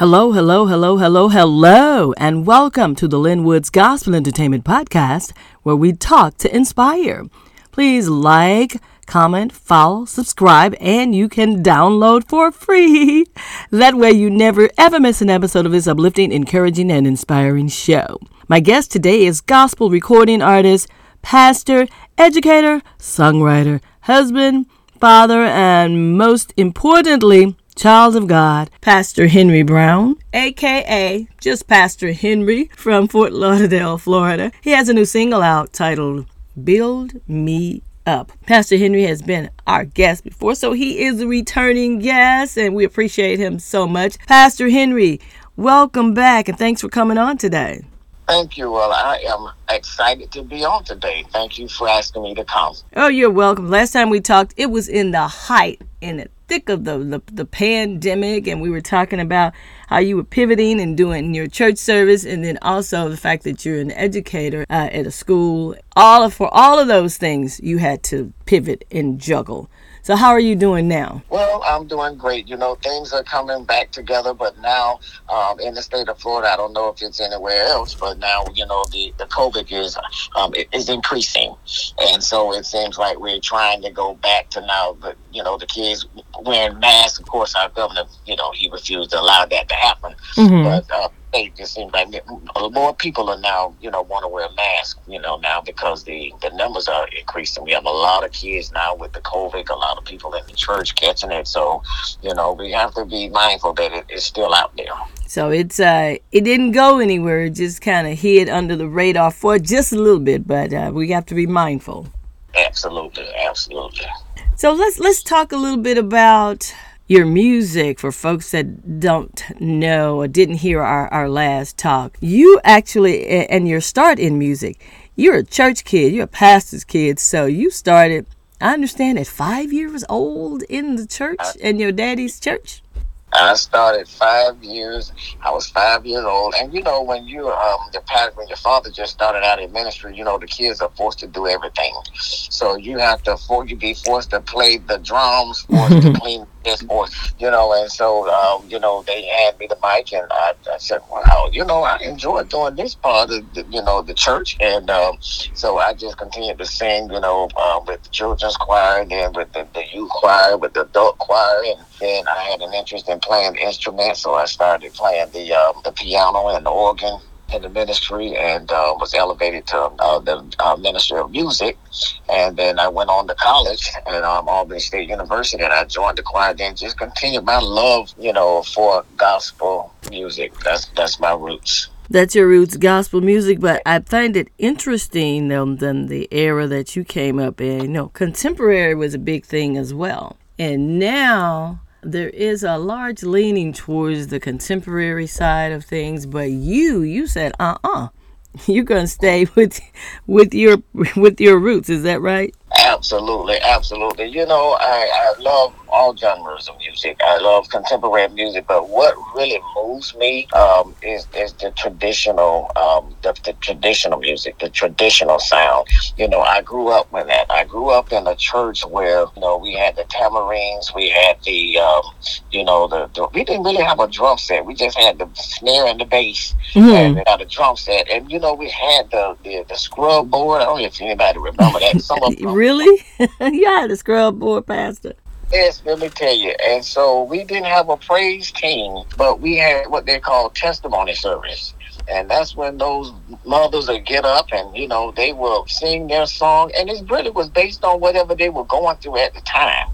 Hello, hello, hello, hello, hello, and welcome to the Lin Woods Gospel Entertainment Podcast, where we talk to inspire. Please like, comment, follow, subscribe, and you can download for free. That way, you never ever miss an episode of this uplifting, encouraging, and inspiring show. My guest today is gospel recording artist, pastor, educator, songwriter, husband, father, and most importantly, child of God, Pastor Henry Brown, aka just Pastor Henry from Fort Lauderdale, Florida. He has a new single out titled Build Me Up. Pastor Henry has been our guest before, so he is a returning guest, and we appreciate him so much. Pastor Henry, welcome back, and thanks for coming on today. Thank you. Well, I am excited to be on today. Thank you for asking me to come. Oh, you're welcome. Last time we talked, it was in the height in the thick of the, the, the pandemic, and we were talking about how you were pivoting and doing your church service, and then also the fact that you're an educator uh, at a school. All of, for all of those things, you had to pivot and juggle. So how are you doing now? Well, I'm doing great. You know, things are coming back together, but now um, in the state of Florida, I don't know if it's anywhere else, but now you know the the COVID is um, is increasing, and so it seems like we're trying to go back to now. But you know, the kids wearing masks. Of course, our governor, you know, he refused to allow that to happen. Mm-hmm. But uh, it just seems like more people are now, you know, want to wear masks, you know, now because the, the numbers are increasing. We have a lot of kids now with the COVID, a lot of people in the church catching it. So, you know, we have to be mindful that it is still out there. So it's uh, it didn't go anywhere. It just kind of hid under the radar for just a little bit, but uh, we have to be mindful. Absolutely, absolutely. So let's let's talk a little bit about your music for folks that don't know or didn't hear our, our last talk. You actually, and your start in music, you're a church kid, you're a pastor's kid. So you started, I understand, at five years old in the church, in your daddy's church? I started five years. I was five years old, and you know when you um your parent when your father just started out in ministry, you know the kids are forced to do everything. So you have to for you be forced to play the drums, forced to clean this force, you know. And so um, you know they had me the mic, and I, I said, wow, you know I enjoy doing this part of the, you know the church, and um, so I just continued to sing, you know, um, with the children's choir, and then with the, the youth choir, with the adult choir, and then I had an interest in playing instruments, so I started playing the um, the piano and the organ in the ministry and uh, was elevated to uh, the uh, Ministry of Music. And then I went on to college at um, Albany State University and I joined the choir. Then just continued my love, you know, for gospel music. That's that's my roots. That's your roots, gospel music. But I find it interesting, though, than the era that you came up in. You know, contemporary was a big thing as well. And now there is a large leaning towards the contemporary side of things, but you you said uh-uh. You're going to stay with with your with your roots, is that right? Absolutely, absolutely. You know, I, I love all genres of music. I love contemporary music, but what really moves me um, is is the traditional, um, the, the, traditional music, the traditional sound. You know, I grew up with that. I grew up in a church where you know we had the tambourines, we had the, um, you know, the, the, we didn't really have a drum set. We just had the snare and the bass, mm-hmm. and we had a drum set, and you know we had the the, the scrub board. I don't know if anybody remember that. Some of them, really, had a scrub board, Pastor. Yes, let me tell you. And so we didn't have a praise team, but we had what they call testimony service. And that's when those mothers would get up and, you know, they will sing their song. And it really was based on whatever they were going through at the time.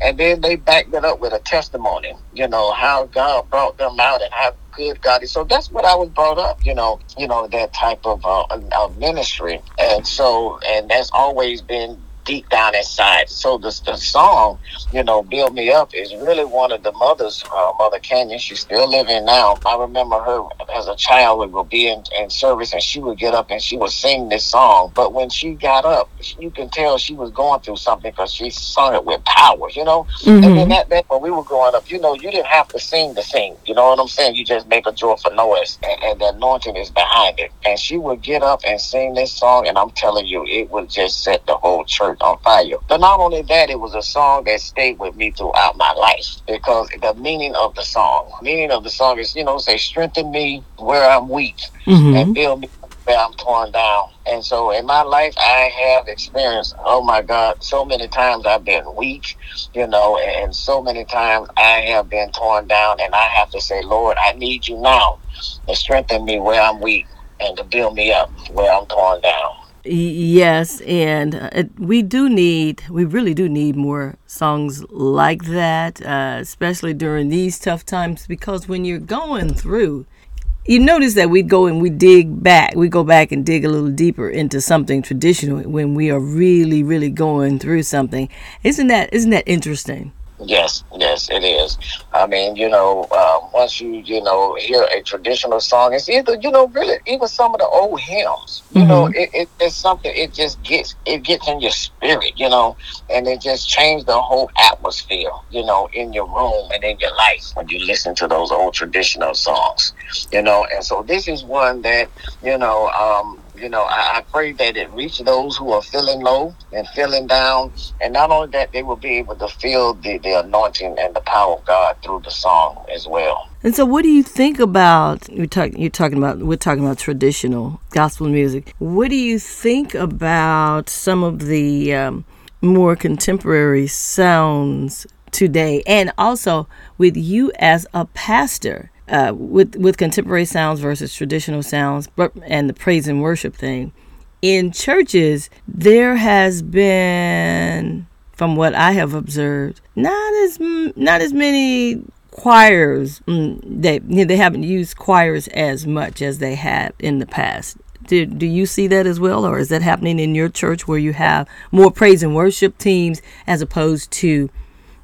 And then they backed it up with a testimony, you know, how God brought them out and how good God is. So that's what I was brought up, you know, you know, that type of, uh, of ministry. And so, and that's always been deep down inside. So the, the song, you know, Build Me Up is really one of the mothers, uh, Mother Canyon. She's still living now. I remember her as a child would be in, in service and she would get up and she would sing this song. But when she got up, you can tell she was going through something because she sung it with power, you know? Mm-hmm. And then mm-hmm. that, that, when we were growing up, you know, you didn't have to sing to sing. You know what I'm saying? You just make a joyful noise and, and the anointing is behind it. And she would get up and sing this song and I'm telling you, it would just set the whole church church on fire. But not only that, it was a song that stayed with me throughout my life because the meaning of the song, meaning of the song is, you know, say, strengthen me where I'm weak mm-hmm. and build me where I'm torn down. And so in my life, I have experienced, oh my God, so many times I've been weak, you know, and so many times I have been torn down. And I have to say, Lord, I need you now to strengthen me where I'm weak and to build me up where I'm torn down. Yes, and uh, we do need, we really do need more songs like that, uh, especially during these tough times, because when you're going through, you notice that we go and we dig back, we go back and dig a little deeper into something traditional when we are really, really going through something. Isn't that, isn't that interesting? Yes, yes, it is. I mean, you know, uh, once you, you know, hear a traditional song, it's either, you know, really, even some of the old hymns, you mm-hmm. know, it, it, it's something, it just gets, it gets in your spirit, you know, and it just changed the whole atmosphere, you know, in your room and in your life when you listen to those old traditional songs, you know, and so this is one that, you know, um, you know, I, I, pray that it reach those who are feeling low and feeling down, and not only that, they will be able to feel the, the anointing and the power of God through the song as well. And so, what do you think about you're, talk, you're talking about? We're talking about traditional gospel music. What do you think about some of the um, more contemporary sounds today, and also with you as a pastor? Uh, with with contemporary sounds versus traditional sounds, and the praise and worship thing. In churches, there has been, from what I have observed, not as not as many choirs. Mm, they they haven't used choirs as much as they had in the past. Do, do you see that as well, or is that happening in your church where you have more praise and worship teams as opposed to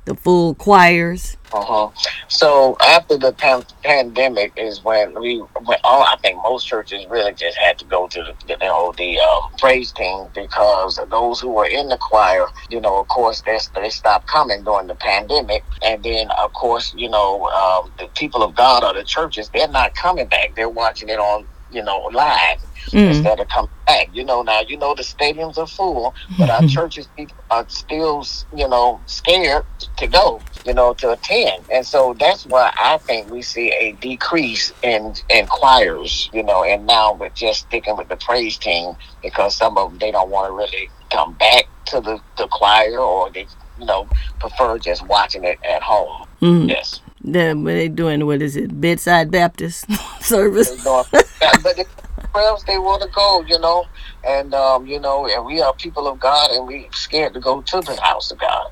the full choirs? Uh-huh. So after the pan- pandemic is when we, when all I think most churches really just had to go to the, you know, the um, praise team because those who were in the choir, you know, of course, they, they stopped coming during the pandemic. And then, of course, you know, um, the people of God or the churches, they're not coming back. They're watching it on, you know, live mm. instead of coming back. You know, now you know the stadiums are full, but our churches people are still, you know, scared to go, you know, to attend, and so that's why I think we see a decrease in in choirs, you know, and now we're just sticking with the praise team because some of them they don't want to really come back to the the choir or they you know prefer just watching it at home. Mm. Yes. Then when they doing what is it bedside Baptist service? But where else they want to go, you know. And um, you know, and we are people of God, and we scared to go to the house of God,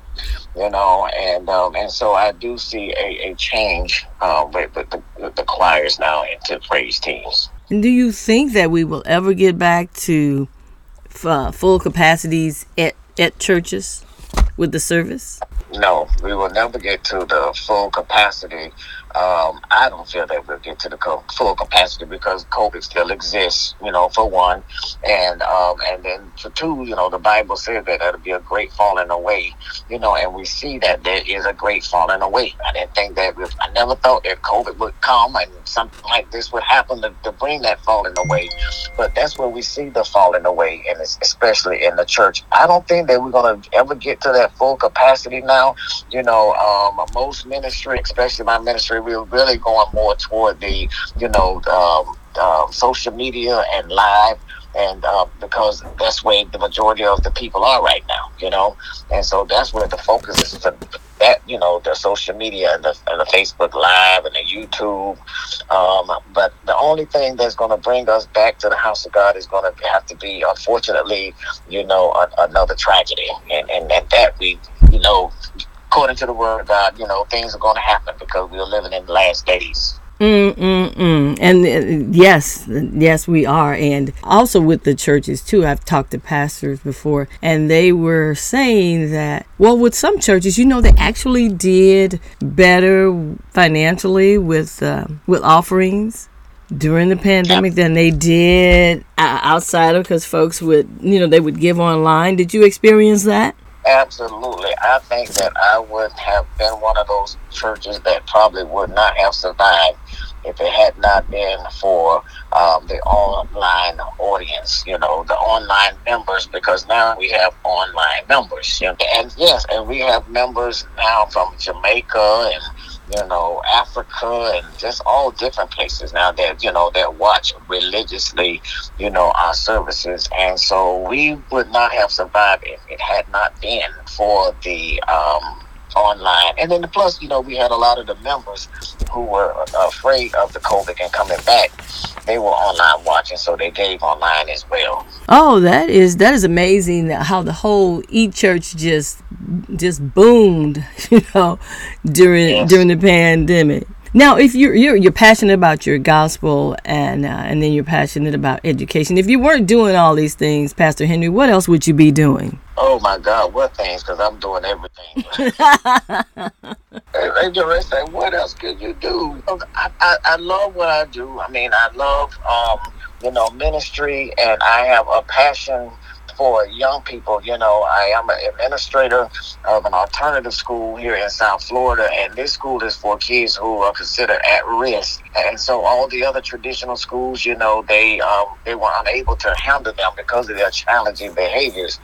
you know. And um, and so I do see a, a change uh, with, with the, with the choirs now into praise teams. And do you think that we will ever get back to uh, full capacities at at churches with the service? No, we will never get to the full capacity um, I don't feel that we'll get to the full capacity because COVID still exists, you know, for one, and um, and then for two, you know, the Bible says that there'll be a great falling away, you know, and we see that there is a great falling away. I didn't think that I never thought that COVID would come and something like this would happen to, to bring that falling away, but that's where we see the falling away, and especially in the church. I don't think that we're gonna ever get to that full capacity now. You know, um, most ministry, especially my ministry we're really going more toward the, you know, um, uh, social media and live and uh, because that's where the majority of the people are right now, you know, and so that's where the focus is. To that you know, the social media and the, and the Facebook Live and the YouTube. Um, but the only thing that's going to bring us back to the house of God is going to have to be, unfortunately, you know, a, another tragedy, and, and and that we, you know, according to the word of God, you know, things are going to happen because we are living in the last days. Mm-mm-mm. And uh, yes, yes, we are. And also with the churches, too, I've talked to pastors before, and they were saying that, well, with some churches, you know, they actually did better financially with, uh, with offerings during the pandemic than they did outside of because folks would, you know, they would give online. Did you experience that? Absolutely. I think that I would have been one of those churches that probably would not have survived if it had not been for um, the online audience, you know, the online members, because now we have online members. You know, and yes, and we have members now from Jamaica and you know, Africa and just all different places now that, you know, that watch religiously, you know, our services. And so we would not have survived if it had not been for the um, online. And then the plus, you know, we had a lot of the members who were afraid of the COVID and coming back. They were online watching, so they gave online as well. Oh, that is that is amazing how the whole e church just just boomed, you know, during yes. during the pandemic. Now, if you're you're, you're passionate about your gospel and uh, and then you're passionate about education, if you weren't doing all these things, Pastor Henry, what else would you be doing? Oh my God, what things? Because I'm doing everything. they just say, what else could you do? I, I, I love what I do. I mean, I love um, you know ministry, and I have a passion for young people. You know, I am an administrator of an alternative school here in South Florida, and this school is for kids who are considered at risk. And so all the other traditional schools, you know, they um, they were unable to handle them because of their challenging behaviors,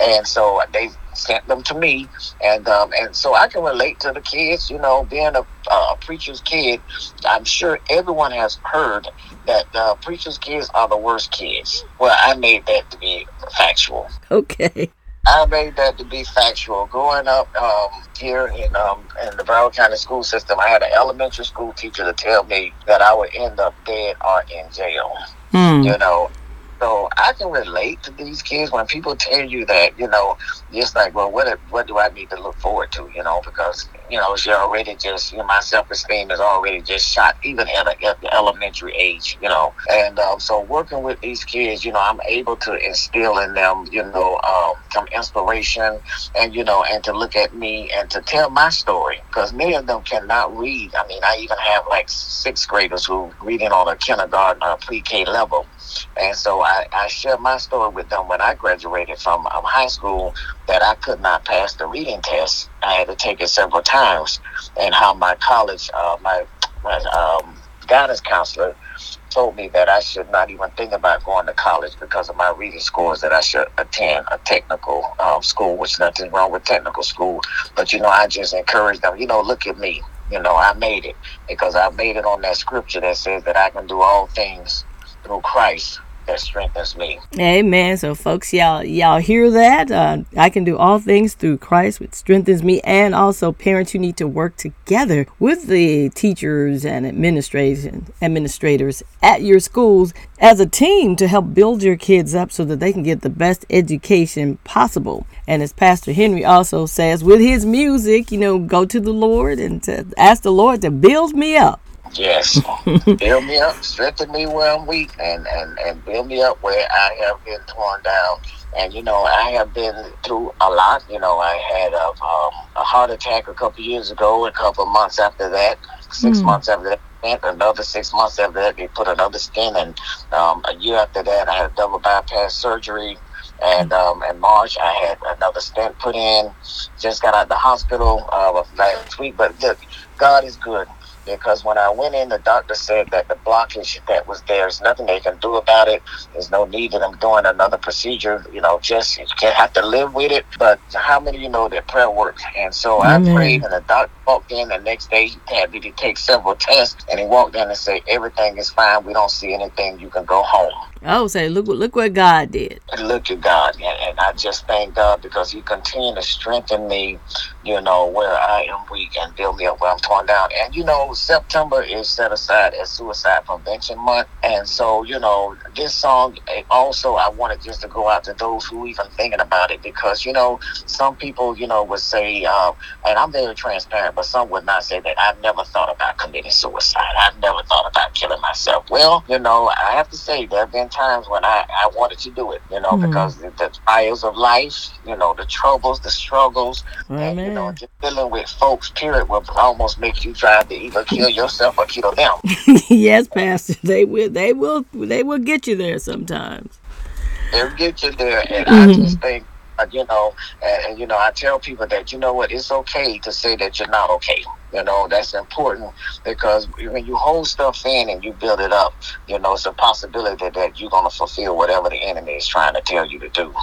and so they sent them to me, and um, and so I can relate to the kids. You know, being a, a preacher's kid, I'm sure everyone has heard that uh, preachers' kids are the worst kids. Well, I made that to be factual. Okay. I made that to be factual. Growing up um, here in um, in the Broward County school system, I had an elementary school teacher to tell me that I would end up dead or in jail. Hmm. You know, so I can relate to these kids when people tell you that, you know, it's like, well, what what do I need to look forward to, you know, because you know you're already just, you know, my self esteem is already just shot, even at, a, at the elementary age, you know, and um, so working with these kids, you know, I'm able to instill in them, you know, um, some inspiration, and you know, and to look at me and to tell my story, because many of them cannot read. I mean, I even have like sixth graders who reading on a kindergarten or pre-K level and so I, I shared my story with them when I graduated from um, high school that I could not pass the reading test. I had to take it several times, and how my college, uh, my, my um, guidance counselor told me that I should not even think about going to college because of my reading scores, that I should attend a technical um, school, which nothing wrong with technical school. But, you know, I just encourage them, you know, look at me. You know, I made it because I made it on that scripture that says that I can do all things through Christ that strengthens me. Amen. So, folks, y'all, y'all hear that? Uh, I can do all things through Christ, which strengthens me. And also, parents, you need to work together with the teachers and administration administrators at your schools as a team to help build your kids up so that they can get the best education possible. And as Pastor Henry also says, with his music, you know, go to the Lord and to ask the Lord to build me up. Yes. build me up, strengthen me where I'm weak, and, and, and build me up where I have been torn down. And, you know, I have been through a lot. You know, I had a, um, a heart attack a couple years ago, a couple months after that, six mm. months after that. Another six months after that, they put another stent, and um, a year after that, I had a double bypass surgery. And um, in March, I had another stent put in. Just got out of the hospital uh, last week. But look, God is good because when I went in, the doctor said that the blockage that was there is nothing they can do about it. There's no need of them doing another procedure. You know, just you can't have to live with it. But how many of you know that prayer works? And so. I prayed, and the doctor walked in the next day. He had me to take several tests, and he walked in and said, "Everything is fine. We don't see anything. You can go home." Oh, say, look, look what God did. Look at God, and, and I just thank God because He continued to strengthen me, you know, where I am weak and build me up where I'm torn down. And you know, September is set aside as Suicide Prevention Month, and so you know, this song also I wanted just to go out to those who even thinking about it because you know, some people you know would say, uh, and I'm very transparent, but some would not say that I've never thought about committing suicide. I've never thought about killing myself. Well, you know, I have to say there have been times when I, I wanted to do it, you know, mm because the, the, trials of life, you know, the troubles, the struggles, and, you know, just dealing with folks, period, will almost make you try to either kill yourself or kill them. yes, Pastor. They will, they will, they will get you there sometimes. They'll get you there. And mm-hmm. I just think, you know, and, you know, I tell people that, you know what, it's okay to say that you're not okay. You know, that's important because when you hold stuff in and you build it up, you know, it's a possibility that you're going to fulfill whatever the enemy is trying to tell you to do.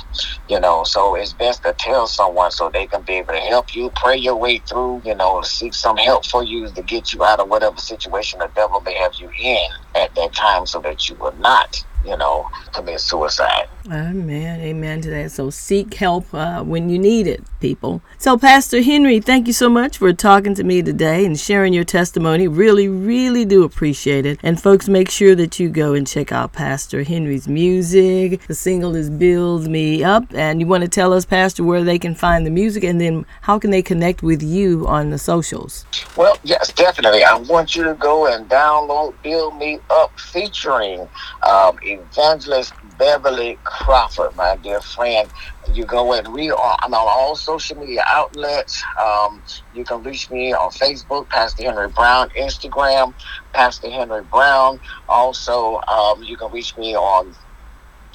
You know, so it's best to tell someone so they can be able to help you, pray your way through, you know, seek some help for you to get you out of whatever situation the devil may have you in at that time so that you will not you know, commit suicide. Amen. Amen to that. So seek help uh, when you need it, people. So, Pastor Henry, thank you so much for talking to me today and sharing your testimony. Really, really do appreciate it. And, folks, make sure that you go and check out Pastor Henry's music. The single is Build Me Up. And you want to tell us, Pastor, where they can find the music and then how can they connect with you on the socials? Well, yes, definitely. I want you to go and download Build Me Up featuring um, Evangelist Beverly Crawford, my dear friend. You go and read on, I'm on all social media outlets. Um, you can reach me on Facebook, Pastor Henry Brown, Instagram, Pastor Henry Brown. Also, um, you can reach me on,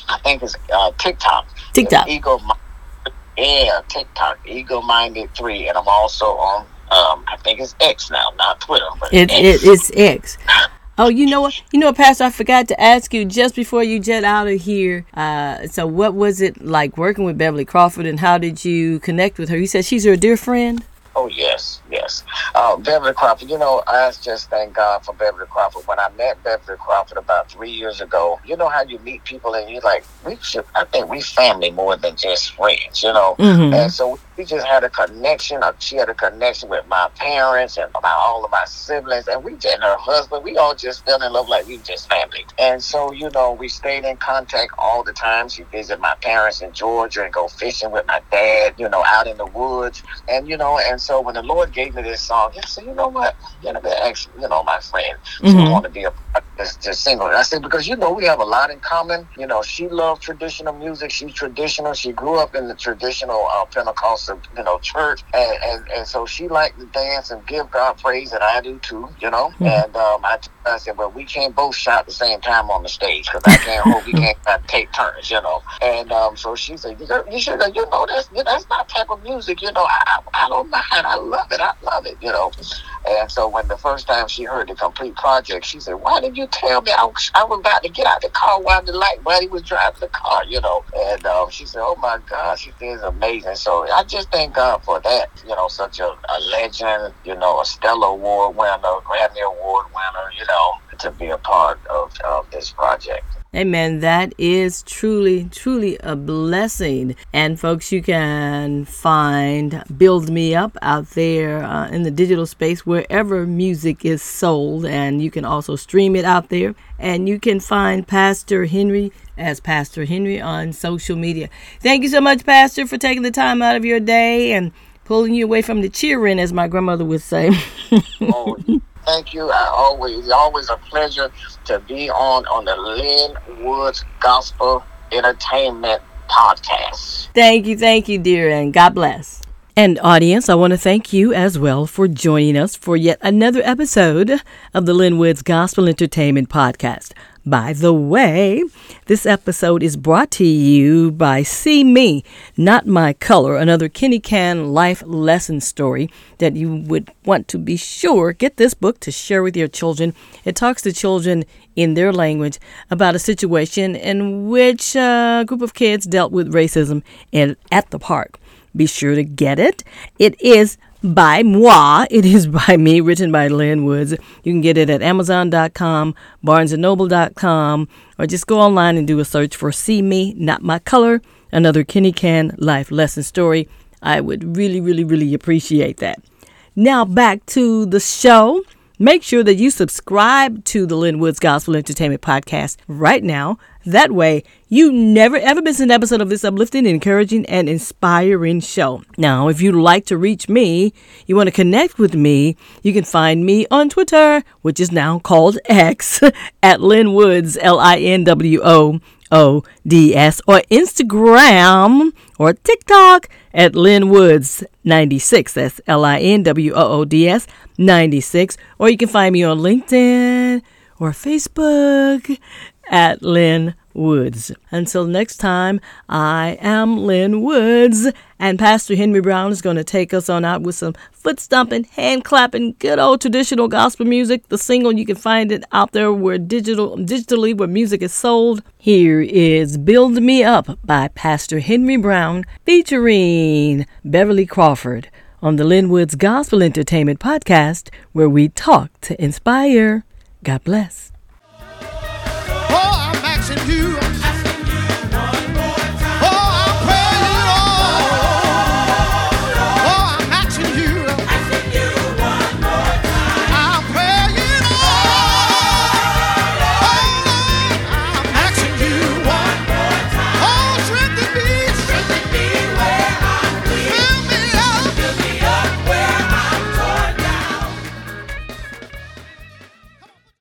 I think it's uh, TikTok. TikTok. Ego, yeah, TikTok, Ego Minded 3. And I'm also on, um, I think it's X now, not Twitter. But it, X. It, it's X. Oh, you know what? You know what, Pastor? I forgot to ask you just before you jet out of here. Uh, so, what was it like working with Beverly Crawford, and how did you connect with her? You said she's your dear friend. Oh yes, yes. Uh, Beverly Crawford. You know, I just thank God for Beverly Crawford. When I met Beverly Crawford about three years ago, you know how you meet people and you're like, we should. I think we family more than just friends. You know, mm-hmm. and so we just had a connection. She had a connection with my parents and my, all of my siblings, and we and her husband. We all just fell in love like we just family. And so, you know, we stayed in contact all the time. She visited my parents in Georgia and go fishing with my dad. You know, out in the woods, and you know, and so when the Lord gave me this song, I said, you know what? You know, actually, you know, my friend, mm-hmm. she want to be a just, just single. And I said because you know we have a lot in common. You know, she loved traditional music. She's traditional. She grew up in the traditional uh, Pentecostal, you know, church, and, and and so she liked to dance and give God praise, and I do too. You know, mm-hmm. and um, I, I said, but we can't both shout at the same time on the stage because I can't hold. We can't uh, take turns. You know, and um, so she said, you should, you know, that's that's not type of music. You know, I I don't mind. I love it. I love it. You know, and so when the first time she heard the complete project, she said, why did you tell me I was, I was about to get out the car while the light while he was driving the car, you know? And um, she said, oh my God, she said, it's amazing. So I just thank God for that, you know, such a, a legend, you know, a Stellar Award winner, Grammy Award winner, you know, to be a part of, of this project. Amen. That is truly, truly a blessing. And folks, you can find Build Me Up out there uh, in the digital space wherever music is sold. And you can also stream it out there. And you can find Pastor Henry as Pastor Henry on social media. Thank you so much, Pastor, for taking the time out of your day and pulling you away from the cheering, as my grandmother would say. oh thank you. I always, always a pleasure to be on on the Lin Woods Gospel Entertainment podcast. Thank you, thank you, dear, and God bless. And audience, I want to thank you as well for joining us for yet another episode of the Lin Woods Gospel Entertainment Podcast. By the way, this episode is brought to you by See Me, Not My Color, another Kenny Can life lesson story that you would want to be sure get this book to share with your children. It talks to children in their language about a situation in which a group of kids dealt with racism in, at the park. Be sure to get it. It is by moi. It is by me, written by Lin Woods. You can get it at Amazon.com, BarnesandNoble.com, or just go online and do a search for See Me, Not My Color, another Kenny Can life lesson story. I would really, really, really appreciate that. Now back to the show. Make sure that you subscribe to the Lin Woods Gospel Entertainment Podcast right now. That way, you never ever miss an episode of this uplifting, encouraging, and inspiring show. Now, if you'd like to reach me, you want to connect with me, you can find me on Twitter, which is now called X, at Lin Woods, L I N W O O D S, or Instagram or TikTok at Lin Woods 96. That's L I N W O O D S 96. Or you can find me on LinkedIn or Facebook at Lin Woods. Until next time, I am Lin Woods, and Pastor Henry Brown is going to take us on out with some foot stomping, hand clapping, good old traditional gospel music. The single you can find it out there where digital digitally where music is sold. Here is "Build Me Up" by Pastor Henry Brown, featuring Beverly Crawford on the Lin Woods Gospel Entertainment Podcast, where we talk to inspire. God bless. You.